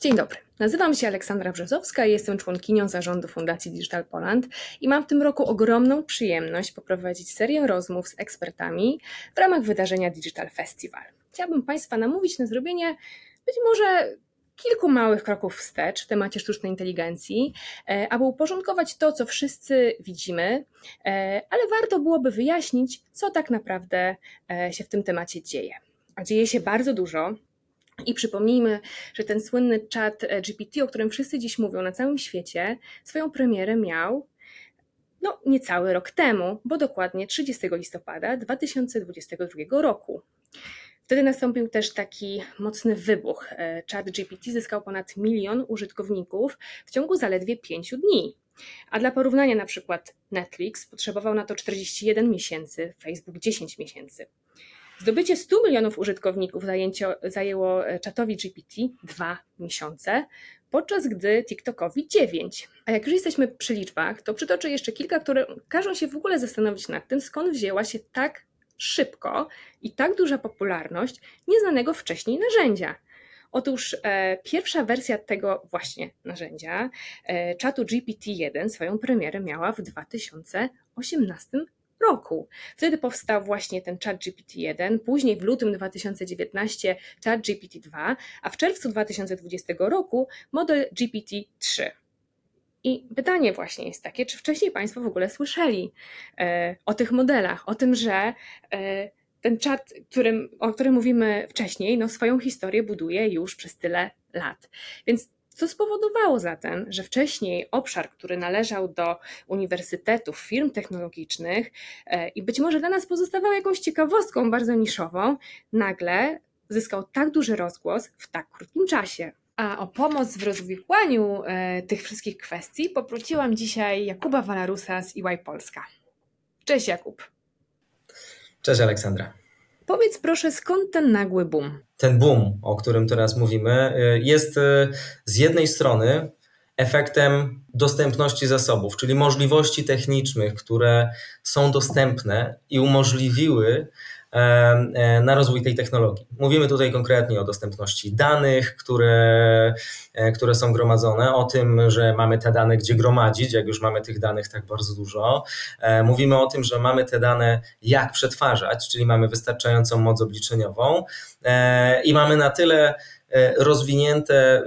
Dzień dobry. Nazywam się Aleksandra Brzozowska i jestem członkinią zarządu Fundacji Digital Poland i mam w tym roku ogromną przyjemność poprowadzić serię rozmów z ekspertami w ramach wydarzenia Digital Festival. Chciałabym Państwa namówić na zrobienie być może kilku małych kroków wstecz w temacie sztucznej inteligencji, e, aby uporządkować to, co wszyscy widzimy, e, ale warto byłoby wyjaśnić, co tak naprawdę e, się w tym temacie dzieje. A dzieje się bardzo dużo. I przypomnijmy, że ten słynny chat GPT, o którym wszyscy dziś mówią na całym świecie, swoją premierę miał no, niecały rok temu, bo dokładnie 30 listopada 2022 roku. Wtedy nastąpił też taki mocny wybuch. Chat GPT zyskał ponad milion użytkowników w ciągu zaledwie 5 dni. A dla porównania na przykład Netflix potrzebował na to 41 miesięcy, Facebook 10 miesięcy. Zdobycie 100 milionów użytkowników zajęło czatowi GPT 2 miesiące, podczas gdy TikTokowi 9. A jak już jesteśmy przy liczbach, to przytoczę jeszcze kilka, które każą się w ogóle zastanowić nad tym, skąd wzięła się tak szybko i tak duża popularność nieznanego wcześniej narzędzia. Otóż e, pierwsza wersja tego właśnie narzędzia, e, czatu GPT-1, swoją premierę miała w 2018 roku. Wtedy powstał właśnie ten chat GPT-1, później w lutym 2019 chat GPT-2, a w czerwcu 2020 roku model GPT-3. I pytanie właśnie jest takie, czy wcześniej Państwo w ogóle słyszeli e, o tych modelach, o tym, że e, ten czat, którym, o którym mówimy wcześniej, no swoją historię buduje już przez tyle lat. Więc co spowodowało zatem, że wcześniej obszar, który należał do uniwersytetów, firm technologicznych e, i być może dla nas pozostawał jakąś ciekawostką bardzo niszową, nagle zyskał tak duży rozgłos w tak krótkim czasie. A o pomoc w rozwikłaniu e, tych wszystkich kwestii poprosiłam dzisiaj Jakuba Walarusa z EY Polska. Cześć Jakub. Cześć Aleksandra. Powiedz proszę, skąd ten nagły boom? Ten boom, o którym teraz mówimy, y, jest y, z jednej strony efektem dostępności zasobów, czyli możliwości technicznych, które są dostępne i umożliwiły na rozwój tej technologii. Mówimy tutaj konkretnie o dostępności danych, które, e, które są gromadzone, o tym, że mamy te dane gdzie gromadzić, jak już mamy tych danych tak bardzo dużo. E, mówimy o tym, że mamy te dane jak przetwarzać, czyli mamy wystarczającą moc obliczeniową i mamy na tyle E, rozwinięte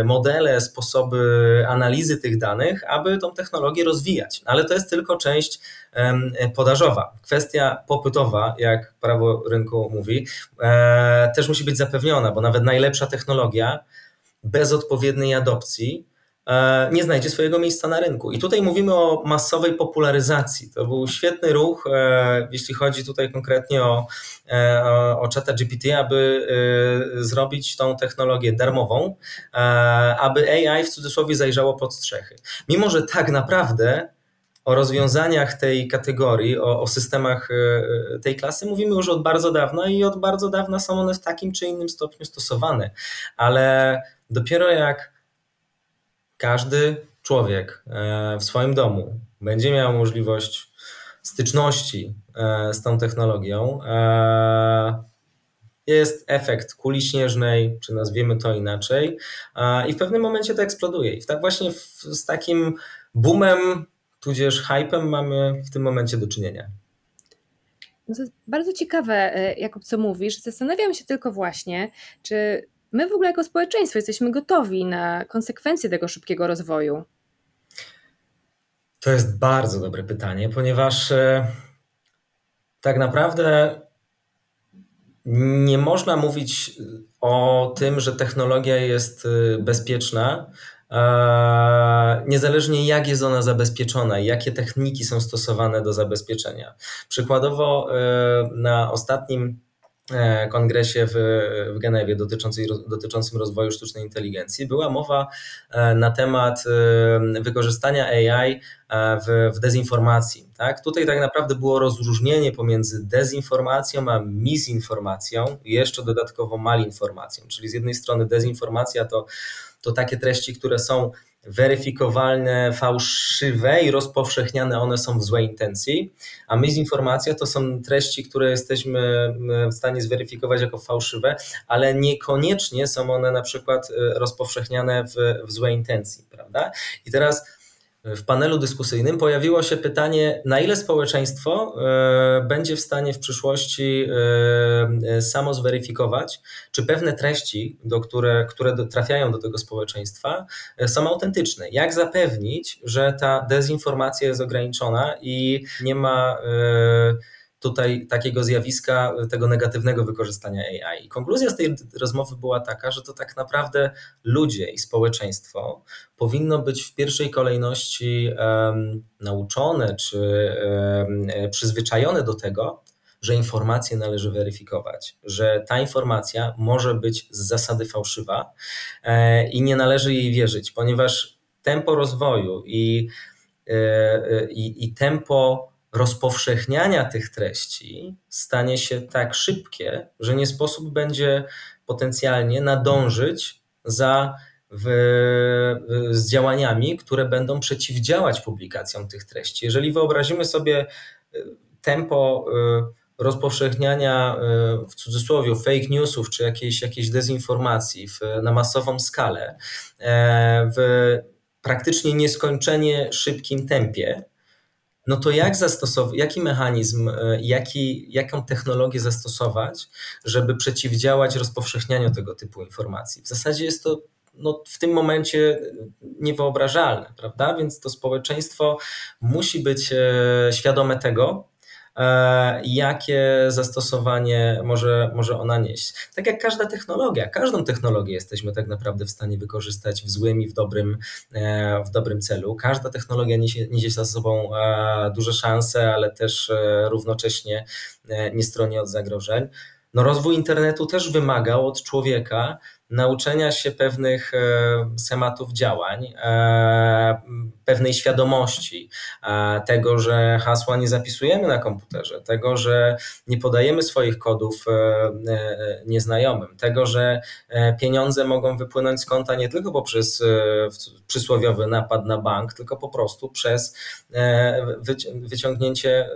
e, modele, sposoby analizy tych danych, aby tą technologię rozwijać. Ale to jest tylko część podażowa. Kwestia popytowa, jak prawo rynku mówi, e, też musi być zapewniona, bo nawet najlepsza technologia bez odpowiedniej adopcji E, nie znajdzie swojego miejsca na rynku. I tutaj mówimy o masowej popularyzacji. To był świetny ruch, e, jeśli chodzi tutaj konkretnie o, e, o czata GPT, aby zrobić tą technologię darmową, aby AI w cudzysłowie zajrzało pod strzechy. Mimo, że tak naprawdę o rozwiązaniach tej kategorii, o, o, systemach tej klasy mówimy już od bardzo dawna i od bardzo dawna są one w takim czy innym stopniu stosowane. Ale dopiero jak każdy człowiek e, w swoim domu będzie miał możliwość styczności e, z tą technologią, e, jest efekt kuli śnieżnej, czy nazwiemy to inaczej, i w pewnym momencie to eksploduje. I tak właśnie z takim boomem, tudzież hypem mamy w tym momencie do czynienia. No bardzo ciekawe, Jakub, co mówisz. Zastanawiam się tylko właśnie, czy my w ogóle jako społeczeństwo jesteśmy gotowi na konsekwencje tego szybkiego rozwoju? To jest bardzo dobre pytanie, ponieważ e, tak naprawdę nie można mówić o tym, że technologia jest e, bezpieczna, e, niezależnie jak jest ona zabezpieczona i jakie techniki są stosowane do zabezpieczenia. Przykładowo na ostatnim E, kongresie w, w Genewie dotyczącym rozwoju sztucznej inteligencji była mowa e, na temat e, wykorzystania AI w, w dezinformacji. Tak? Tutaj tak naprawdę było rozróżnienie pomiędzy dezinformacją a misinformacją jeszcze dodatkowo malinformacją. Czyli z jednej strony dezinformacja to, to takie treści, które są weryfikowalne, fałszywe i rozpowszechniane one są w złej intencji, a misinformacja to są treści, które jesteśmy w stanie zweryfikować jako fałszywe, ale niekoniecznie są one na przykład e, rozpowszechniane w, w złej intencji, prawda? I teraz w panelu dyskusyjnym pojawiło się pytanie, na ile społeczeństwo e, będzie w stanie w przyszłości e, samo zweryfikować, czy pewne treści, do które, które trafiają do tego społeczeństwa, e, są autentyczne. Jak zapewnić, że ta dezinformacja jest ograniczona i nie ma tutaj takiego zjawiska, tego negatywnego wykorzystania AI. Konkluzja z tej rozmowy była taka, że to tak naprawdę ludzie i społeczeństwo powinno być w pierwszej kolejności um, nauczone czy um, przyzwyczajone do tego, że informacje należy weryfikować, że ta informacja może być z zasady fałszywa e, i nie należy jej wierzyć, ponieważ tempo rozwoju i, e, e i, i tempo rozpowszechniania tych treści stanie się tak szybkie, że nie sposób będzie potencjalnie nadążyć za w, z działaniami, które będą przeciwdziałać publikacjom tych treści. Jeżeli wyobrazimy sobie y, tempo y, rozpowszechniania y, w cudzysłowie fake newsów czy jakiejś, jakiejś dezinformacji w, na masową skalę e, w praktycznie nieskończenie szybkim tempie, no to jak zastosować, jaki mechanizm, e, jaki, jaką technologię zastosować, żeby przeciwdziałać rozpowszechnianiu tego typu informacji? W zasadzie jest to no, w tym momencie niewyobrażalne, prawda? Więc to społeczeństwo musi być e, świadome tego, E, jakie zastosowanie może, może ona nieść. Tak jak każda technologia, każdą technologię jesteśmy tak naprawdę w stanie wykorzystać w złym i w dobrym, e, w dobrym celu. Każda technologia niesie, niesie za sobą e, duże szanse, ale też równocześnie nie stroni od zagrożeń. No rozwój internetu też wymagał od człowieka nauczenia się pewnych e, schematów działań, e, pewnej świadomości e, tego, że hasła nie zapisujemy na komputerze, tego, że nie podajemy swoich kodów nieznajomym, tego, że pieniądze mogą wypłynąć z konta nie tylko poprzez przysłowiowy napad na bank, tylko po prostu przez wyciągnięcie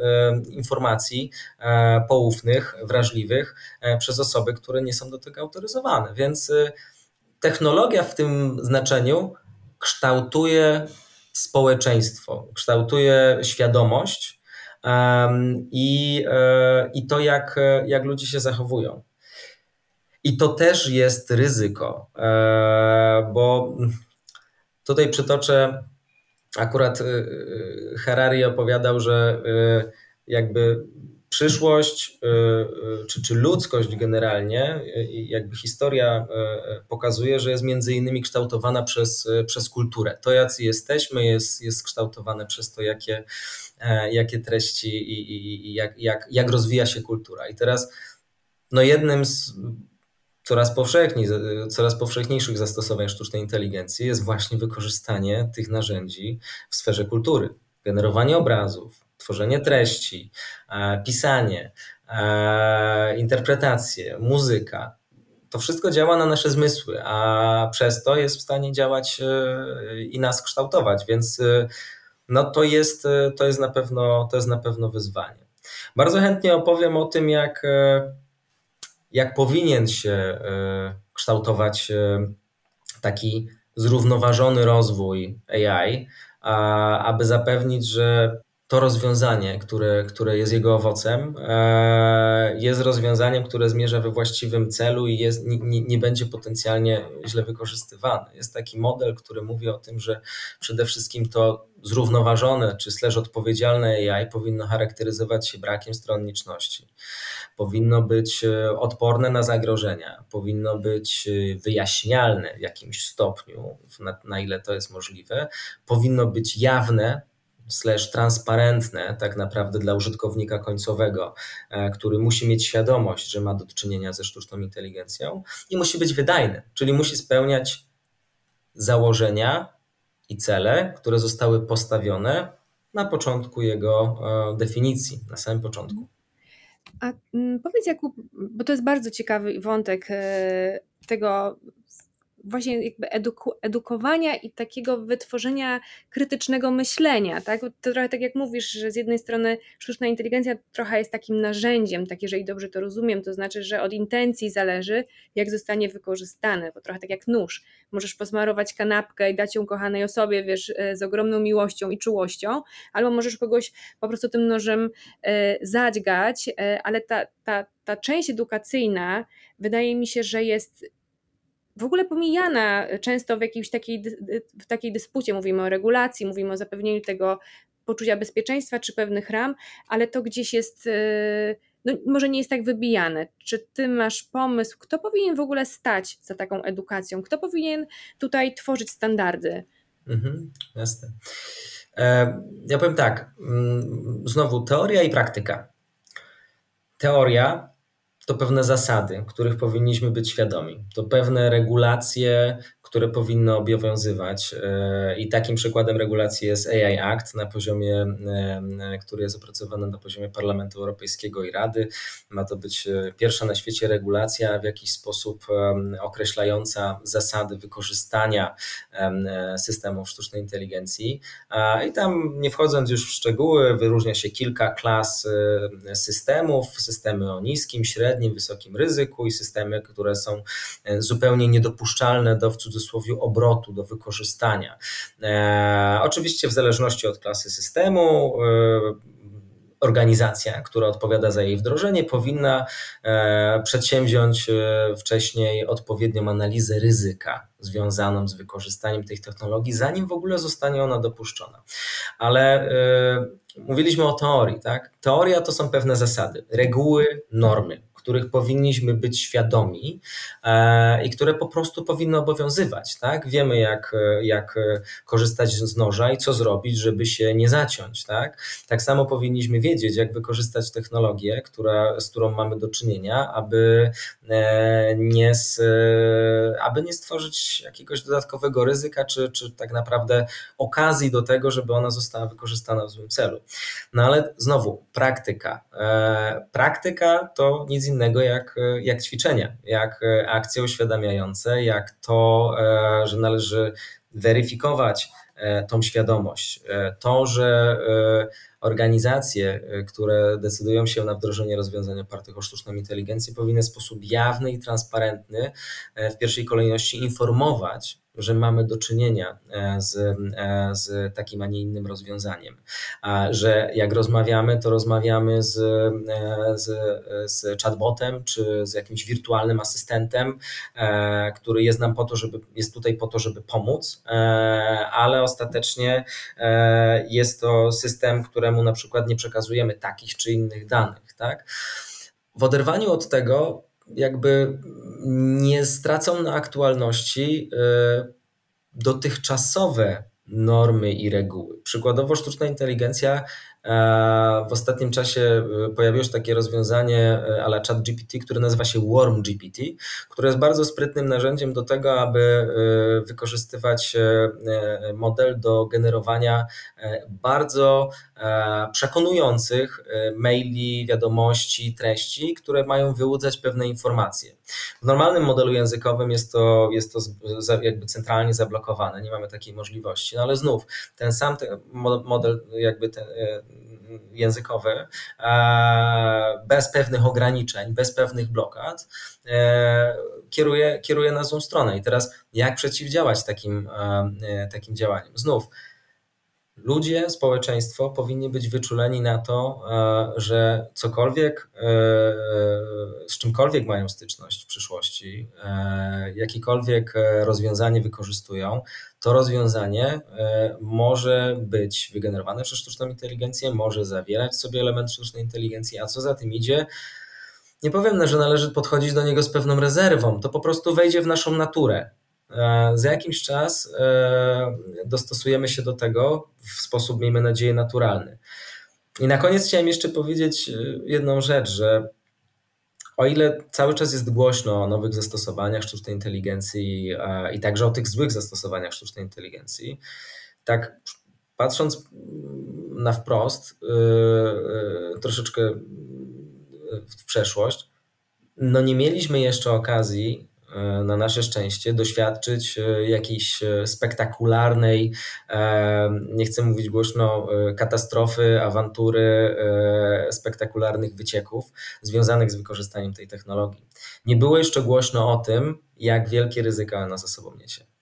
informacji poufnych, wrażliwych przez osoby, które nie są do tego autoryzowane. Więc technologia w tym znaczeniu kształtuje społeczeństwo, kształtuje świadomość i, e, i to, jak, jak ludzie się zachowują. I to też jest ryzyko, e, bo tutaj przytoczę akurat e, Harari opowiadał, że jakby przyszłość y, y, czy, czy ludzkość generalnie, y, jakby historia pokazuje, że jest między innymi kształtowana przez, przez kulturę. To, jacy jesteśmy, jest, jest kształtowane przez to, jakie, e, jakie treści i, i, i jak, jak, jak rozwija się kultura. I teraz no jednym z coraz, powszechniej, coraz powszechniejszych zastosowań sztucznej inteligencji jest właśnie wykorzystanie tych narzędzi w sferze kultury. Generowanie obrazów, tworzenie treści, e, pisanie, e, interpretacje, muzyka. To wszystko działa na nasze zmysły, a przez to jest w stanie działać e, i nas kształtować, więc no to jest, to jest, na, pewno, to jest na pewno wyzwanie. Bardzo chętnie opowiem o tym, jak, jak powinien się kształtować taki zrównoważony rozwój AI, aby zapewnić, że to rozwiązanie, które, które jest jego owocem, e, jest rozwiązaniem, które zmierza we właściwym celu i jest, nie, nie będzie potencjalnie źle wykorzystywane. Jest taki model, który mówi o tym, że przede wszystkim to zrównoważone czy slash odpowiedzialne AI powinno charakteryzować się brakiem stronniczności. Powinno być e, odporne na zagrożenia, powinno być e, wyjaśnialne w jakimś stopniu, na, na ile to jest możliwe, powinno być jawne slash transparentne tak naprawdę dla użytkownika końcowego, e, który musi mieć świadomość, że ma do czynienia ze sztuczną inteligencją i musi być wydajny, czyli musi spełniać założenia i cele, które zostały postawione na początku jego e, definicji, na samym początku. A mm, powiedz Jakub, bo to jest bardzo ciekawy wątek e, tego, właśnie jakby eduku, edukowania i takiego wytworzenia krytycznego myślenia, tak? To trochę tak jak mówisz, że z jednej strony sztuczna inteligencja trochę jest takim narzędziem, tak jeżeli dobrze to rozumiem, to znaczy, że od intencji zależy, jak zostanie wykorzystane, bo trochę tak jak nóż. Możesz posmarować kanapkę i dać ją kochanej osobie, wiesz, e, z ogromną miłością i czułością, albo możesz kogoś po prostu tym nożem e, zadźgać, e, ale ta, ta, ta część edukacyjna wydaje mi się, że jest w ogóle pomijana często w jakiejś takiej, w takiej dyspucie. Mówimy o regulacji, mówimy o zapewnieniu tego poczucia bezpieczeństwa czy pewnych ram, ale to gdzieś jest, e, no może nie jest tak wybijane. Czy ty masz pomysł, kto powinien w ogóle stać za taką edukacją? Kto powinien tutaj tworzyć standardy? Mhm, jasne. Ja powiem tak, mm, znowu teoria i praktyka. Teoria to pewne zasady, których powinniśmy być świadomi. To pewne regulacje, które powinny obowiązywać. E, I takim przykładem regulacji jest AI Act na poziomie, e, który jest opracowany na poziomie Parlamentu Europejskiego i Rady. Ma to być e, pierwsza na świecie regulacja w jakiś sposób określająca zasady wykorzystania systemów sztucznej inteligencji. I tam, nie wchodząc już w szczegóły, wyróżnia się kilka klas systemów: systemy o niskim, średnim, wysokim ryzyku i systemy, które są zupełnie niedopuszczalne do w cudzysłowie obrotu, do wykorzystania. E, oczywiście w zależności od klasy systemu, e, organizacja, która odpowiada za jej wdrożenie, powinna e, przedsięwziąć wcześniej odpowiednią analizę ryzyka związaną z wykorzystaniem tych technologii, zanim w ogóle zostanie ona dopuszczona. Ale mówiliśmy o teorii, tak? Teoria to są pewne zasady, reguły, normy których powinniśmy być świadomi e, i które po prostu powinny obowiązywać. Tak? Wiemy, jak, jak korzystać z noża i co zrobić, żeby się nie zaciąć. Tak, tak samo powinniśmy wiedzieć, jak wykorzystać technologię, która, z którą mamy do czynienia, aby e, nie, aby nie stworzyć jakiegoś dodatkowego ryzyka, czy, czy tak naprawdę okazji do tego, żeby ona została wykorzystana w złym celu. No ale znowu, praktyka. E, praktyka to nic innego innego jak, jak ćwiczenia, jak akcje uświadamiające, jak to, e, że należy weryfikować e, tą świadomość. E, to, że organizacje, które decydują się na wdrożenie rozwiązań opartych o sztuczną inteligencję, powinny w sposób jawny i transparentny w pierwszej kolejności informować że mamy do czynienia e, z, e, z takim, a nie innym rozwiązaniem. Że jak rozmawiamy, to rozmawiamy z, e, z, z chatbotem czy z jakimś wirtualnym asystentem, który jest nam po to, żeby, jest tutaj po to, żeby pomóc, ale ostatecznie jest to system, któremu na przykład nie przekazujemy takich czy innych danych. Tak? W oderwaniu od tego jakby nie stracą na aktualności y, dotychczasowe normy i reguły. Przykładowo sztuczna inteligencja w ostatnim czasie e, pojawiło się takie rozwiązanie ale chat GPT, które nazywa się Worm GPT, które jest bardzo sprytnym narzędziem do tego, aby e, wykorzystywać e, model do generowania bardzo przekonujących maili, wiadomości, treści, które mają wyłudzać pewne informacje. W normalnym modelu językowym jest to, jest to jakby centralnie zablokowane, nie mamy takiej możliwości, no ale znów ten sam model jakby ten, językowy, e, bez pewnych ograniczeń, bez pewnych blokad, e, kieruje, kieruje na złą stronę. I teraz jak przeciwdziałać takim, e, takim działaniom? Znów, ludzie, społeczeństwo powinni być wyczuleni na to, że cokolwiek, z czymkolwiek mają styczność w przyszłości, jakiekolwiek rozwiązanie wykorzystują, to rozwiązanie e, może być wygenerowane przez sztuczną inteligencję, może zawierać w sobie element sztucznej inteligencji, a co za tym idzie, nie powiem, że należy podchodzić do niego z pewną rezerwą, to po prostu wejdzie w naszą naturę. E, za jakiś czas e, dostosujemy się do tego w sposób, miejmy nadzieję, naturalny. I na koniec chciałem jeszcze powiedzieć jedną rzecz, że o ile cały czas jest głośno o nowych zastosowaniach sztucznej inteligencji e, i także o tych złych zastosowaniach sztucznej inteligencji, tak patrząc na wprost, e, e, troszeczkę w przeszłość, no nie mieliśmy jeszcze okazji na nasze szczęście doświadczyć jakiejś spektakularnej, nie chcę mówić głośno, katastrofy, awantury, spektakularnych wycieków związanych z wykorzystaniem tej technologii. Nie było jeszcze głośno o tym, jak wielkie ryzyka ona za sobą niesie.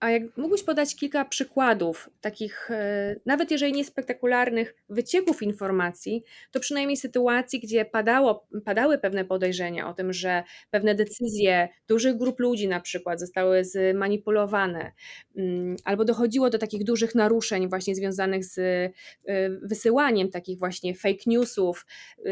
A jak mógłbyś podać kilka przykładów takich, e, nawet jeżeli nie spektakularnych, wycieków informacji, to przynajmniej sytuacji, gdzie padało, padały pewne podejrzenia o tym, że pewne decyzje dużych grup ludzi na przykład zostały zmanipulowane, mm, albo dochodziło do takich dużych naruszeń właśnie związanych z e, wysyłaniem takich właśnie fake newsów. E,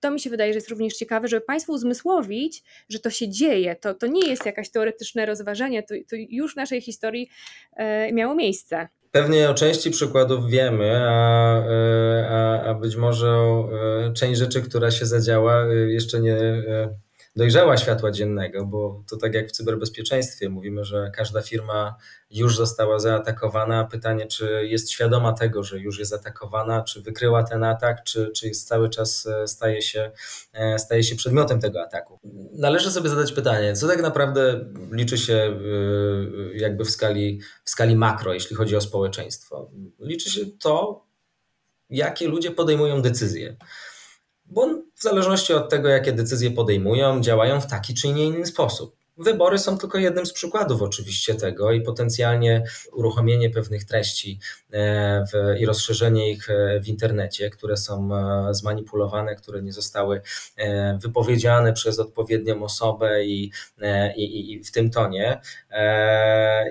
to mi się wydaje, że jest również ciekawe, żeby Państwu uzmysłowić, że to się dzieje. To, to nie jest jakaś teoretyczne rozważanie, to, to już w naszej historii historii e, miało miejsce. Pewnie o części przykładów wiemy, a, e, a, a być może e, część rzeczy, która się zadziała, jeszcze nie dojrzała światła dziennego, bo to tak jak w cyberbezpieczeństwie mówimy, że każda firma już została zaatakowana. Pytanie, czy jest świadoma tego, że już jest atakowana, czy wykryła ten atak, czy, czy jest cały czas e, staje się, e, staje się przedmiotem tego ataku. Należy sobie zadać pytanie, co tak naprawdę liczy się e, jakby w skali, w skali makro, jeśli chodzi o społeczeństwo. Liczy się to, jakie ludzie podejmują decyzje bo w zależności od tego, jakie decyzje podejmują, działają w taki czy nie inny sposób. Wybory są tylko jednym z przykładów oczywiście tego i potencjalnie uruchomienie pewnych treści e, w, i rozszerzenie ich e, w internecie, które są e, zmanipulowane, które nie zostały wypowiedziane przez odpowiednią osobę i, i, i w tym tonie,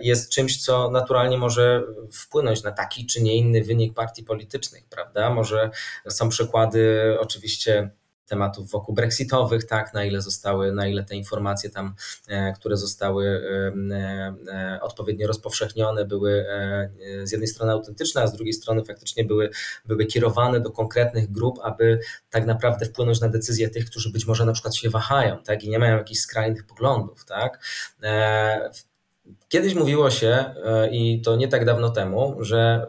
jest czymś, co naturalnie może wpłynąć na taki czy nie inny wynik partii politycznych, prawda? Może są przykłady oczywiście tematów wokół brexitowych, tak, na ile zostały, na ile te informacje tam, e, które zostały e, e, odpowiednio rozpowszechnione, były z jednej strony autentyczne, a z drugiej strony faktycznie były, były kierowane do konkretnych grup, aby tak naprawdę wpłynąć na decyzje tych, którzy być może na przykład się wahają, tak, i nie mają jakichś skrajnych poglądów, tak. Kiedyś mówiło się, i to nie tak dawno temu, że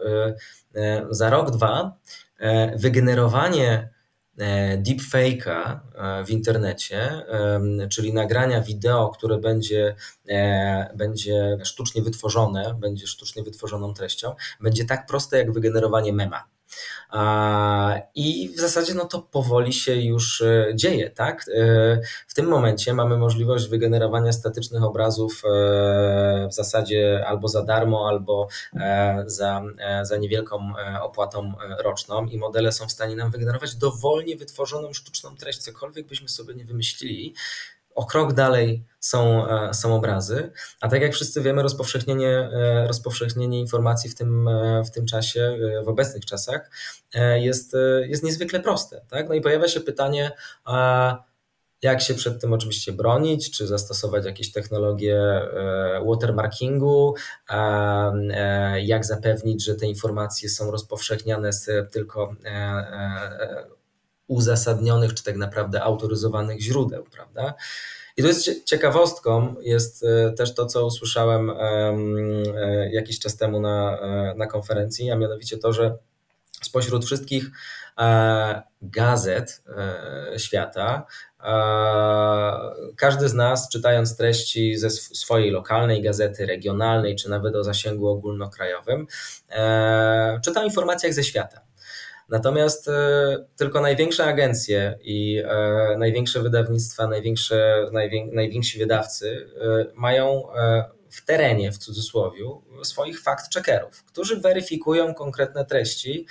za rok, dwa wygenerowanie deepfake'a e, w internecie, czyli nagrania wideo, które będzie, e, będzie sztucznie wytworzone, będzie sztucznie wytworzoną treścią, będzie tak proste jak wygenerowanie mema. I w zasadzie no to powoli się już e, dzieje, tak? E, w tym momencie mamy możliwość wygenerowania statycznych obrazów e, w zasadzie albo za darmo, albo za, za niewielką opłatą roczną i modele są w stanie nam wygenerować dowolnie wytworzoną sztuczną treść, cokolwiek byśmy sobie nie wymyślili, o krok dalej są, e, są obrazy, a tak jak wszyscy wiemy, rozpowszechnienie, e, rozpowszechnienie informacji w tym, e, w tym czasie, w obecnych czasach jest, jest niezwykle proste. Tak? No i pojawia się pytanie, jak się przed tym oczywiście bronić, czy zastosować jakieś technologie watermarkingu, jak zapewnić, że te informacje są rozpowszechniane z tylko uzasadnionych, czy tak naprawdę autoryzowanych źródeł, prawda? I to jest ciekawostką, jest e, też to, co usłyszałem e, jakiś czas temu na, e, na konferencji, a mianowicie to, że spośród wszystkich gazet świata, każdy z nas, czytając treści ze swojej lokalnej gazety, regionalnej, czy nawet o zasięgu ogólnokrajowym, czyta o informacjach ze świata. Natomiast e, tylko największe agencje i e, największe wydawnictwa, największe, najwięksi wydawcy e, mają w terenie, w cudzysłowie, swoich fact-checkerów, którzy weryfikują konkretne treści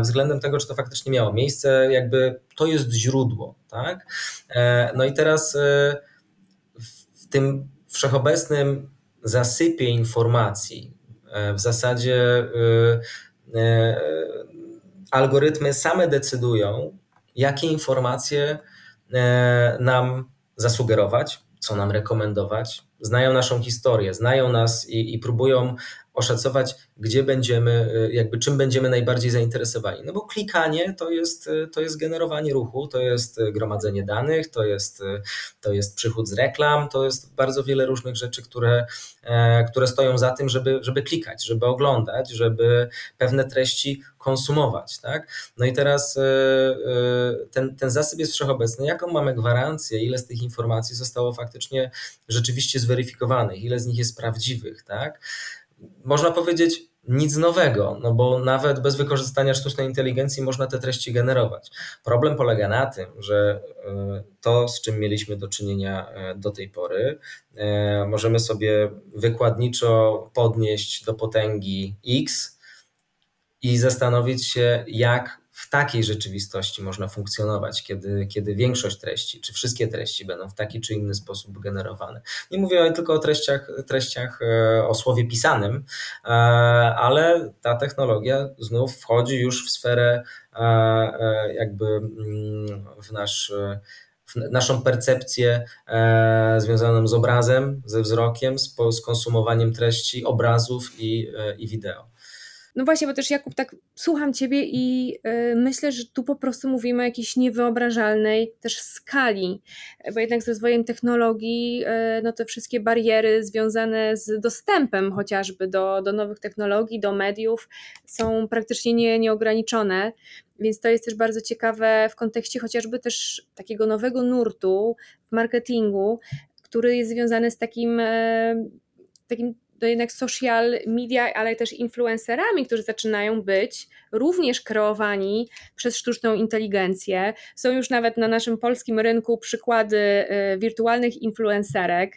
względem tego, czy to faktycznie miało miejsce, jakby to jest źródło. Tak? No i teraz w tym wszechobecnym zasypie informacji w zasadzie algorytmy same decydują, jakie informacje e, nam zasugerować, co nam rekomendować. Znają naszą historię, znają nas i, i próbują oszacować, gdzie będziemy, jakby czym będziemy najbardziej zainteresowani. No bo klikanie to jest, to jest generowanie ruchu, to jest gromadzenie danych, to jest, to jest przychód z reklam, to jest bardzo wiele różnych rzeczy, które, które stoją za tym, żeby, żeby klikać, żeby oglądać, żeby pewne treści konsumować. Tak? No i teraz ten, ten zasyp jest wszechobecny. Jaką mamy gwarancję, ile z tych informacji zostało faktycznie rzeczywiście zweryfikowanych, ile z nich jest prawdziwych? Tak? Można powiedzieć, nic nowego, no bo nawet bez wykorzystania sztucznej inteligencji można te treści generować. Problem polega na tym, że e, to, z czym mieliśmy do czynienia e, do tej pory, e, możemy sobie wykładniczo podnieść do potęgi X i zastanowić się, jak w takiej rzeczywistości można funkcjonować, kiedy, kiedy większość treści, czy wszystkie treści będą w taki czy inny sposób generowane. Nie mówię tylko o treściach, treściach e, o słowie pisanym, e, ale ta technologia znów wchodzi już w sferę e, jakby mm, w nasz naszą percepcję związaną z obrazem, ze wzrokiem, z, konsumowaniem treści, obrazów i, i wideo. No właśnie, bo też Jakub, tak słucham Ciebie i yy, myślę, że tu po prostu mówimy o jakiejś niewyobrażalnej też skali, bo jednak z rozwojem technologii, yy, no te wszystkie bariery związane z dostępem chociażby do, do nowych technologii, do mediów są praktycznie nie, nieograniczone. Więc to jest też bardzo ciekawe w kontekście chociażby też takiego nowego nurtu w marketingu, który jest związany z takim, e, takim to jednak social media, ale też influencerami, którzy zaczynają być również kreowani przez sztuczną inteligencję. Są już nawet na naszym polskim rynku przykłady y, wirtualnych influencerek.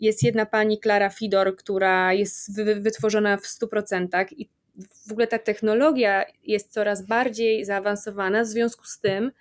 Jest jedna pani Klara Fidor, która jest wytworzona w 100% i w ogóle ta technologia jest coraz bardziej zaawansowana, w związku z tym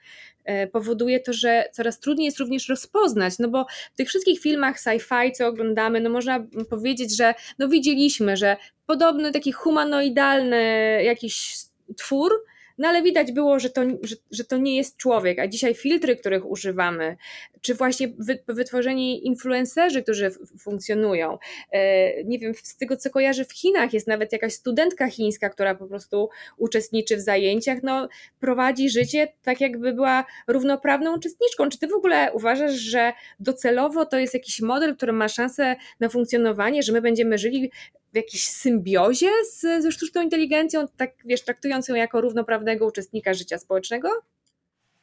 powoduje to, że coraz trudniej jest również rozpoznać, no bo w tych wszystkich filmach sci-fi, co oglądamy, no można powiedzieć, że no widzieliśmy, że podobny taki humanoidalny jakiś twór, no ale widać było, że to, że, że to nie jest człowiek, a dzisiaj filtry, których używamy, czy właśnie wytworzeni influencerzy, którzy funkcjonują. E, nie wiem, z tego co kojarzę w Chinach jest nawet jakaś studentka chińska, która po prostu uczestniczy w zajęciach, no prowadzi życie tak jakby była równoprawną uczestniczką. Czy ty w ogóle uważasz, że docelowo to jest jakiś model, który ma szansę na funkcjonowanie, że my będziemy żyli w jakiejś symbiozie z, ze sztuczną inteligencją, tak wiesz, traktując ją jako równoprawnego uczestnika życia społecznego?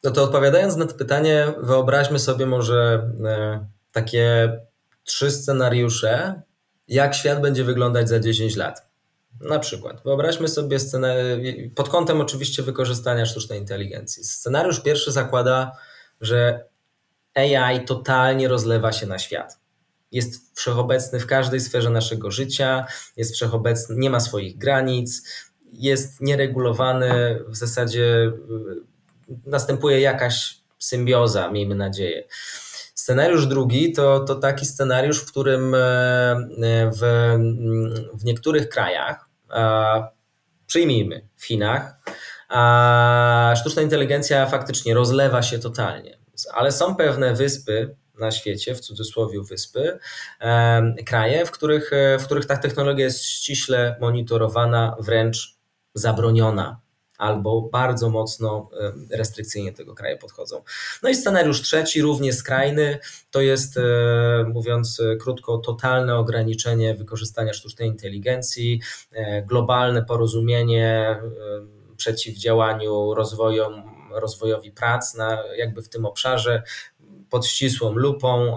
No to odpowiadając na to pytanie, wyobraźmy sobie może e, takie trzy scenariusze, jak świat będzie wyglądać za 10 lat. Na przykład, wyobraźmy sobie scenę, pod kątem oczywiście wykorzystania sztucznej inteligencji. Scenariusz pierwszy zakłada, że AI totalnie rozlewa się na świat jest wszechobecny w każdej sferze naszego życia, jest wszechobecny, nie ma swoich granic, jest nieregulowany, w zasadzie y, następuje jakaś symbioza, miejmy nadzieję. Scenariusz drugi to, to taki scenariusz, w którym e, w, w niektórych krajach, przyjmijmy w Chinach, sztuczna inteligencja faktycznie rozlewa się totalnie, ale są pewne wyspy, na świecie, w cudzysłowie wyspy, kraje, w których, e, w których ta technologia jest ściśle monitorowana, wręcz zabroniona albo bardzo mocno restrykcyjnie tego kraju podchodzą. No i scenariusz trzeci, równie skrajny, to jest, e, mówiąc krótko, totalne ograniczenie wykorzystania sztucznej inteligencji, e, globalne porozumienie przeciwdziałaniu rozwojom, rozwojowi prac na, jakby w tym obszarze, pod ścisłą lupą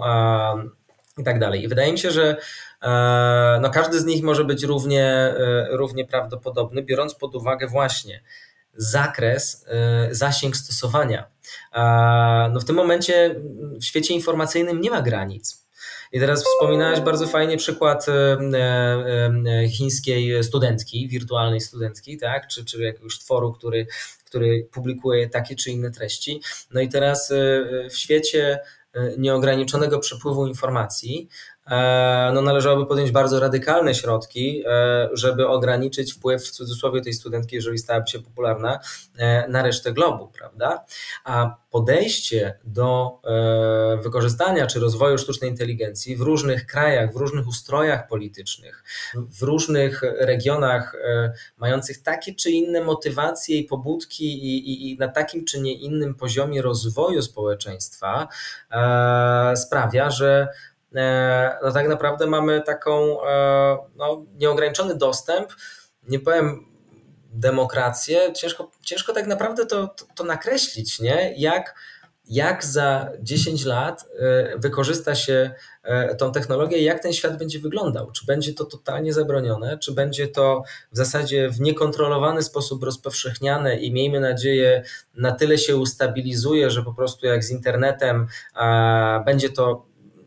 i tak dalej. I wydaje mi się, że e, no każdy z nich może być równie, e, równie prawdopodobny, biorąc pod uwagę właśnie zakres, e, zasięg stosowania. No w tym momencie w świecie informacyjnym nie ma granic. I teraz wspominałeś bardzo fajnie przykład chińskiej studentki, wirtualnej studentki, tak? czy, czy jakiegoś tworu, który który publikuje takie czy inne treści. No i teraz e, w świecie e, nieograniczonego przepływu informacji no należałoby podjąć bardzo radykalne środki, żeby ograniczyć wpływ w cudzysłowie tej studentki, jeżeli stałaby się popularna, na resztę globu, prawda? A podejście do wykorzystania czy rozwoju sztucznej inteligencji w różnych krajach, w różnych ustrojach politycznych, w różnych regionach mających takie czy inne motywacje i pobudki i, i, i na takim czy nie innym poziomie rozwoju społeczeństwa e, sprawia, że e, no tak naprawdę mamy taką e, no, nieograniczony dostęp, nie powiem demokrację, ciężko, ciężko tak naprawdę to, to, to nakreślić, nie? Jak, jak za 10 lat wykorzysta się E, tą technologię i jak ten świat będzie wyglądał. Czy będzie to totalnie zabronione, czy będzie to w zasadzie w niekontrolowany sposób rozpowszechniane i miejmy nadzieję na tyle się ustabilizuje, że po prostu jak z internetem będzie to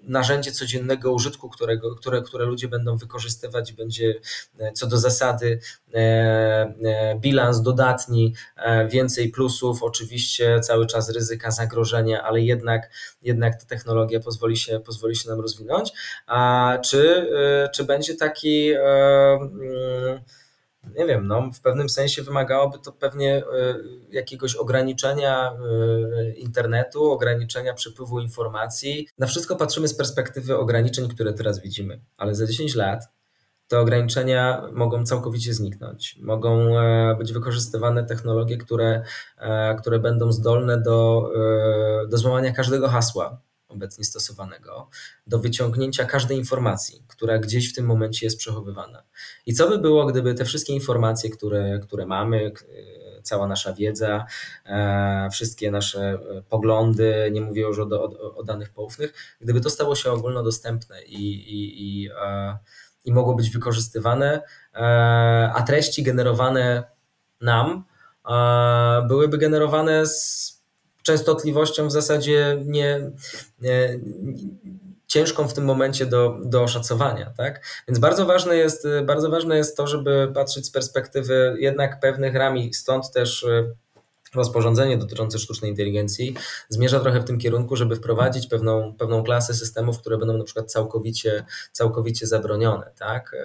narzędzie codziennego użytku, którego, które, które ludzie będą wykorzystywać, będzie e, co do zasady e, e, bilans dodatni, więcej plusów, oczywiście cały czas ryzyka zagrożenia, ale jednak, jednak ta technologia pozwoli się, pozwoli się nam rozwinąć. A czy, czy będzie taki mm, nie wiem, no, w pewnym sensie wymagałoby to pewnie e, jakiegoś ograniczenia e, internetu, ograniczenia przepływu informacji. Na wszystko patrzymy z perspektywy ograniczeń, które teraz widzimy, ale za 10 lat te ograniczenia mogą całkowicie zniknąć. Mogą e, być wykorzystywane technologie, które, które będą zdolne do, do złamania każdego hasła obecnie stosowanego do wyciągnięcia każdej informacji, która gdzieś w tym momencie jest przechowywana. I co by było, gdyby te wszystkie informacje, które, które mamy, cała nasza wiedza, e, wszystkie nasze e, poglądy, nie mówię już o, o, o danych poufnych, gdyby to stało się ogólnodostępne i, i, i, e, i mogło być wykorzystywane, a treści generowane nam byłyby generowane z częstotliwością w zasadzie nie, nie, ciężką w tym momencie do, do oszacowania. Tak? Więc bardzo ważne, jest, bardzo ważne jest to, żeby patrzeć z perspektywy jednak pewnych rami, stąd też e, rozporządzenie dotyczące sztucznej inteligencji zmierza trochę w tym kierunku, żeby wprowadzić pewną, pewną klasę systemów, które będą na przykład całkowicie, całkowicie zabronione. Tak?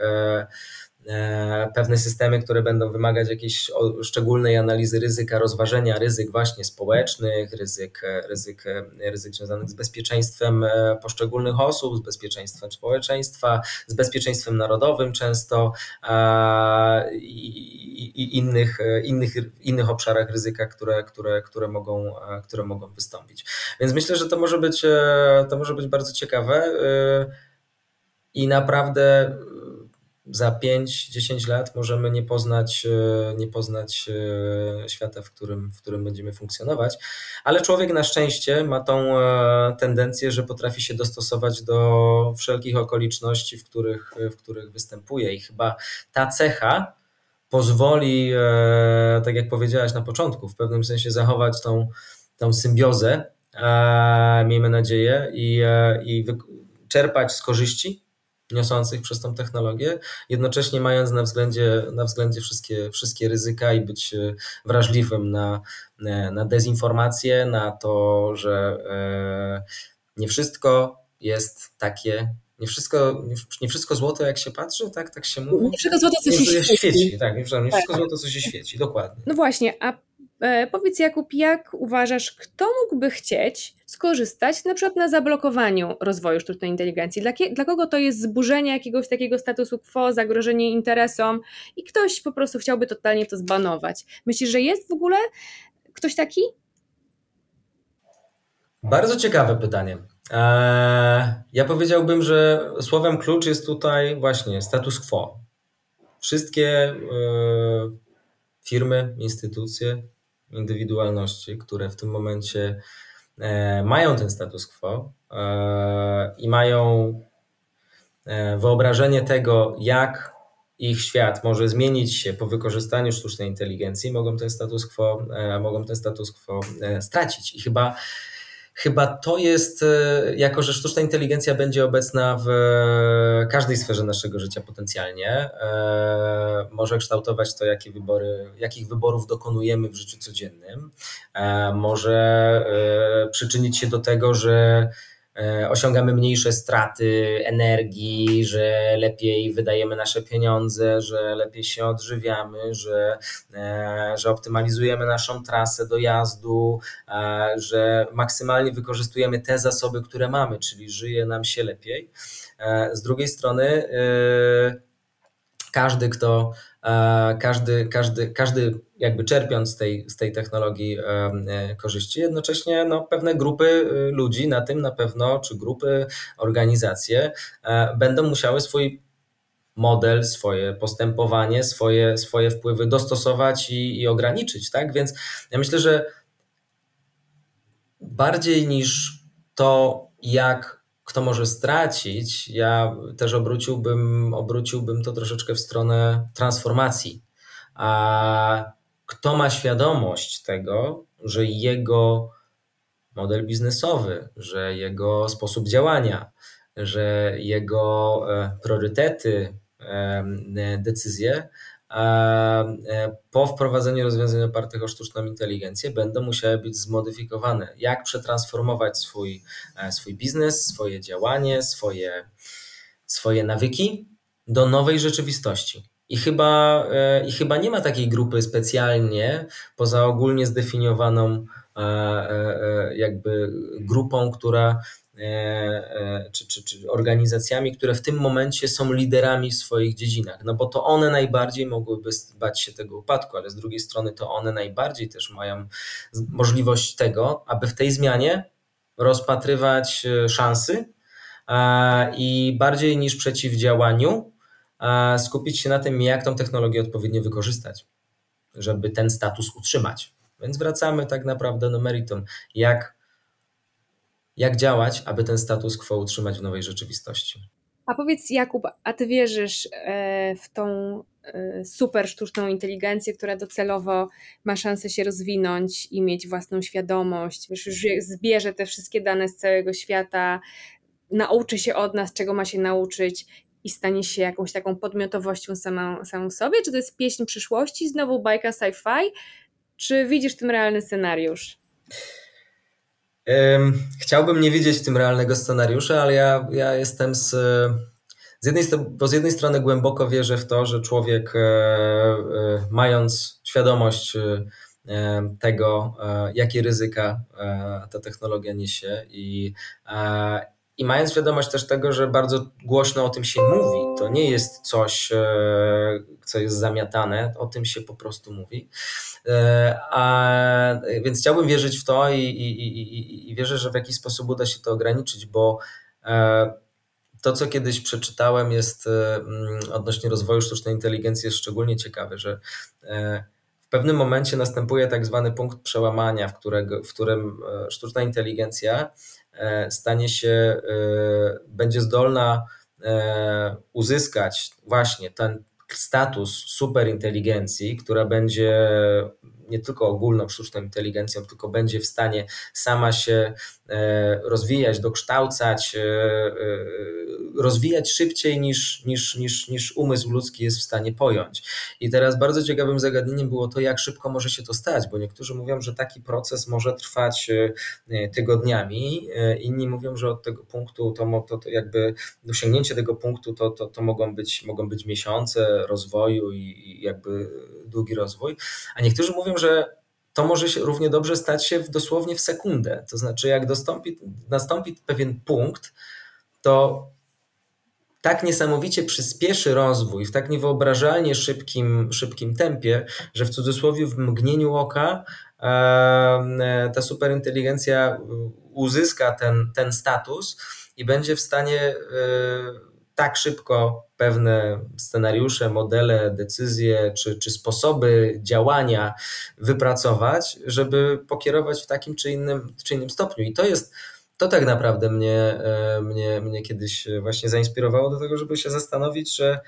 E, E, pewne systemy, które będą wymagać jakiejś szczególnej analizy ryzyka, rozważenia ryzyk właśnie społecznych, ryzyk, ryzyk, ryzyk związanych z bezpieczeństwem e, poszczególnych osób, z bezpieczeństwem społeczeństwa, z bezpieczeństwem narodowym często i, innych, innych, innych obszarach ryzyka, które, które, które, mogą, które mogą wystąpić. Więc myślę, że to może być, e, to może być bardzo ciekawe i naprawdę za 5-10 lat możemy nie poznać, e, nie poznać e, świata, w którym, w którym będziemy funkcjonować, ale człowiek na szczęście ma tą e, tendencję, że potrafi się dostosować do wszelkich okoliczności, w których, w których występuje. I chyba ta cecha pozwoli, tak jak powiedziałaś na początku, w pewnym sensie zachować tą, tą symbiozę, miejmy nadzieję, i, i czerpać z korzyści niosących przez tą technologię, jednocześnie mając na względzie, na względzie wszystkie, wszystkie ryzyka i być e, wrażliwym na, na dezinformację, na to, że e, nie wszystko jest takie nie wszystko, nie wszystko złoto, jak się patrzy, tak, tak się mówi. Nie wszystko złoto, co się świeci. świeci. Tak, nie, nie wszystko tak. złoto, co się świeci, dokładnie. No właśnie, a E, powiedz Jakub, jak uważasz, kto mógłby chcieć skorzystać na przykład na zablokowaniu rozwoju sztucznej inteligencji? Dla, dla kogo to jest zburzenie jakiegoś takiego statusu quo, zagrożenie interesom i ktoś po prostu chciałby totalnie to zbanować? Myślisz, że jest w ogóle ktoś taki? Bardzo ciekawe pytanie. Eee, ja powiedziałbym, że słowem klucz jest tutaj właśnie status quo. Wszystkie e, firmy, instytucje, indywidualności, które w tym momencie e, mają ten status quo e, i mają e, wyobrażenie tego, jak ich świat może zmienić się po wykorzystaniu sztucznej inteligencji, mogą ten status quo, mogą ten status quo stracić. I chyba Chyba to jest, e, jako że sztuczna inteligencja będzie obecna w każdej sferze naszego życia potencjalnie, e, może kształtować to, jakie wybory, jakich wyborów dokonujemy w życiu codziennym, e, może przyczynić się do tego, że osiągamy mniejsze straty energii, że lepiej wydajemy nasze pieniądze, że lepiej się odżywiamy, że, że optymalizujemy naszą trasę dojazdu, że maksymalnie wykorzystujemy te zasoby, które mamy, czyli żyje nam się lepiej. Z drugiej strony, każdy, kto E, każdy, każdy, każdy jakby czerpiąc z tej, z tej technologii e, e, korzyści, jednocześnie no, pewne grupy ludzi na tym na pewno, czy grupy, organizacje będą musiały swój model, swoje postępowanie, swoje, swoje wpływy dostosować i, i ograniczyć, tak? Więc ja myślę, że bardziej niż to, jak kto może stracić, ja też obróciłbym, obróciłbym to troszeczkę w stronę transformacji. A kto ma świadomość tego, że jego model biznesowy, że jego sposób działania, że jego e, priorytety, e, decyzje po wprowadzeniu rozwiązań opartych o sztuczną inteligencję będą musiały być zmodyfikowane. Jak przetransformować swój, e, swój biznes, swoje działanie, swoje, swoje nawyki do nowej rzeczywistości. I chyba, e, I chyba nie ma takiej grupy specjalnie, poza ogólnie zdefiniowaną jakby grupą, która E, e, czy, czy, czy organizacjami, które w tym momencie są liderami w swoich dziedzinach, no bo to one najbardziej mogłyby bać się tego upadku, ale z drugiej strony to one najbardziej też mają możliwość tego, aby w tej zmianie rozpatrywać e, szansy i bardziej niż przeciwdziałaniu skupić się na tym, jak tą technologię odpowiednio wykorzystać, żeby ten status utrzymać. Więc wracamy tak naprawdę do meritum, jak jak działać, aby ten status quo utrzymać w nowej rzeczywistości. A powiedz Jakub, a ty wierzysz e, w tą e, super sztuczną inteligencję, która docelowo ma szansę się rozwinąć i mieć własną świadomość, wiesz, już zbierze te wszystkie dane z całego świata, nauczy się od nas, czego ma się nauczyć i stanie się jakąś taką podmiotowością samą, samą sobie? Czy to jest pieśń przyszłości, znowu bajka sci-fi? Czy widzisz w tym realny scenariusz? Chciałbym nie widzieć w tym realnego scenariusza, ale ja, ja jestem z. Z jednej, bo z jednej strony głęboko wierzę w to, że człowiek, e, e, mając świadomość e, tego, jakie ryzyka ta technologia niesie i, i mając świadomość też tego, że bardzo głośno o tym się mówi, to nie jest coś, co jest zamiatane, o tym się po prostu mówi. E, a, więc chciałbym wierzyć w to i, i, i, i wierzę, że w jakiś sposób uda się to ograniczyć, bo e, to, co kiedyś przeczytałem, jest e, mm, odnośnie rozwoju sztucznej inteligencji, jest szczególnie ciekawe, że w pewnym momencie następuje tak zwany punkt przełamania, w, którego, w którym sztuczna inteligencja stanie się, będzie zdolna uzyskać właśnie ten status superinteligencji, która będzie nie tylko ogólną sztuczną inteligencją, tylko będzie w stanie sama się e, rozwijać, dokształcać, e, e, rozwijać szybciej niż, niż, niż, niż umysł ludzki jest w stanie pojąć. I teraz bardzo ciekawym zagadnieniem było to, jak szybko może się to stać, bo niektórzy mówią, że taki proces może trwać tygodniami, inni mówią, że od tego punktu to, to, to jakby osiągnięcie tego punktu to, to, to mogą, być, mogą być miesiące rozwoju i, i jakby długi rozwój, a niektórzy mówią, że to może się równie dobrze stać się w, dosłownie w sekundę. To znaczy, jak dostąpi, nastąpi pewien punkt, to tak niesamowicie przyspieszy rozwój w tak niewyobrażalnie szybkim, szybkim tempie, że w cudzysłowie w mgnieniu oka e, ta superinteligencja uzyska ten, ten status i będzie w stanie e, tak szybko pewne scenariusze, modele, decyzje czy, czy sposoby działania wypracować, żeby pokierować w takim czy innym, czy innym stopniu. I to jest to tak naprawdę mnie, e, mnie, mnie kiedyś właśnie zainspirowało do tego, żeby się zastanowić, że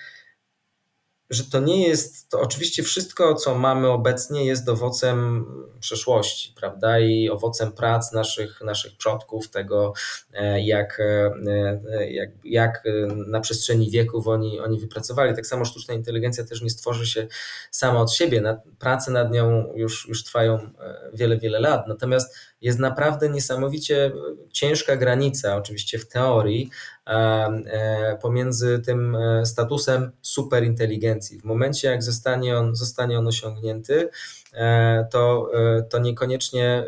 że to nie jest, to oczywiście wszystko, co mamy obecnie, jest owocem przeszłości, prawda? I owocem prac naszych, naszych przodków, tego, e, jak, e, jak, jak na przestrzeni wieków oni, oni wypracowali. Tak samo sztuczna inteligencja też nie stworzy się sama od siebie. Prace nad nią już, już trwają e, wiele, wiele lat. Natomiast jest naprawdę niesamowicie ciężka granica, oczywiście w teorii, pomiędzy tym statusem superinteligencji. W momencie, jak zostanie on, zostanie on osiągnięty, to, to niekoniecznie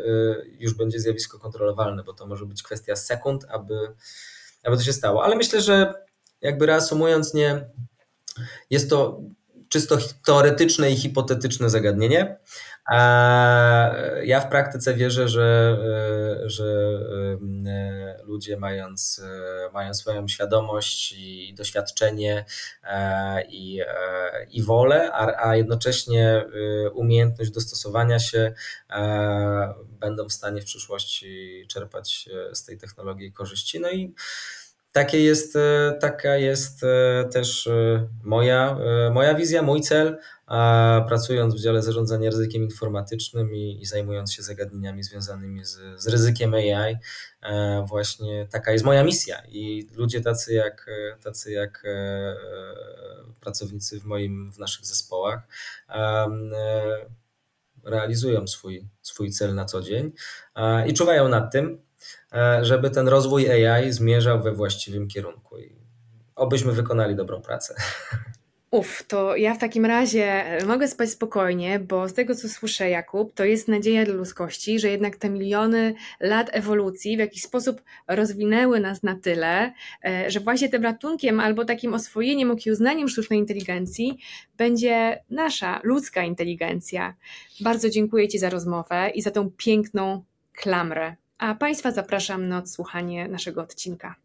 już będzie zjawisko kontrolowalne, bo to może być kwestia sekund, aby, aby to się stało. Ale myślę, że jakby reasumując, nie, jest to czysto teoretyczne i hipotetyczne zagadnienie. Ja w praktyce wierzę, że, e, że e, ludzie mając, e, mają swoją świadomość i doświadczenie i, i wolę, a, a jednocześnie umiejętność dostosowania się będą w stanie w przyszłości czerpać z tej technologii korzyści. No i takie jest, e, taka jest e, też e, moja, moja wizja, mój cel, pracując w dziale zarządzania ryzykiem informatycznym i, i zajmując się zagadnieniami związanymi z, z ryzykiem AI. Właśnie taka jest moja misja i ludzie tacy jak, tacy jak pracownicy w moim, w naszych zespołach realizują swój, swój cel na co dzień i czuwają nad tym, żeby ten rozwój AI zmierzał we właściwym kierunku. I obyśmy wykonali dobrą pracę. Uf, to ja w takim razie e, mogę spać spokojnie, bo z tego co słyszę, Jakub, to jest nadzieja dla ludzkości, że jednak te miliony lat ewolucji w jakiś sposób rozwinęły nas na tyle, e, że właśnie tym ratunkiem albo takim oswojeniem, uznaniem sztucznej inteligencji będzie nasza ludzka inteligencja. Bardzo dziękuję Ci za rozmowę i za tą piękną klamrę a Państwa zapraszam na odsłuchanie naszego odcinka.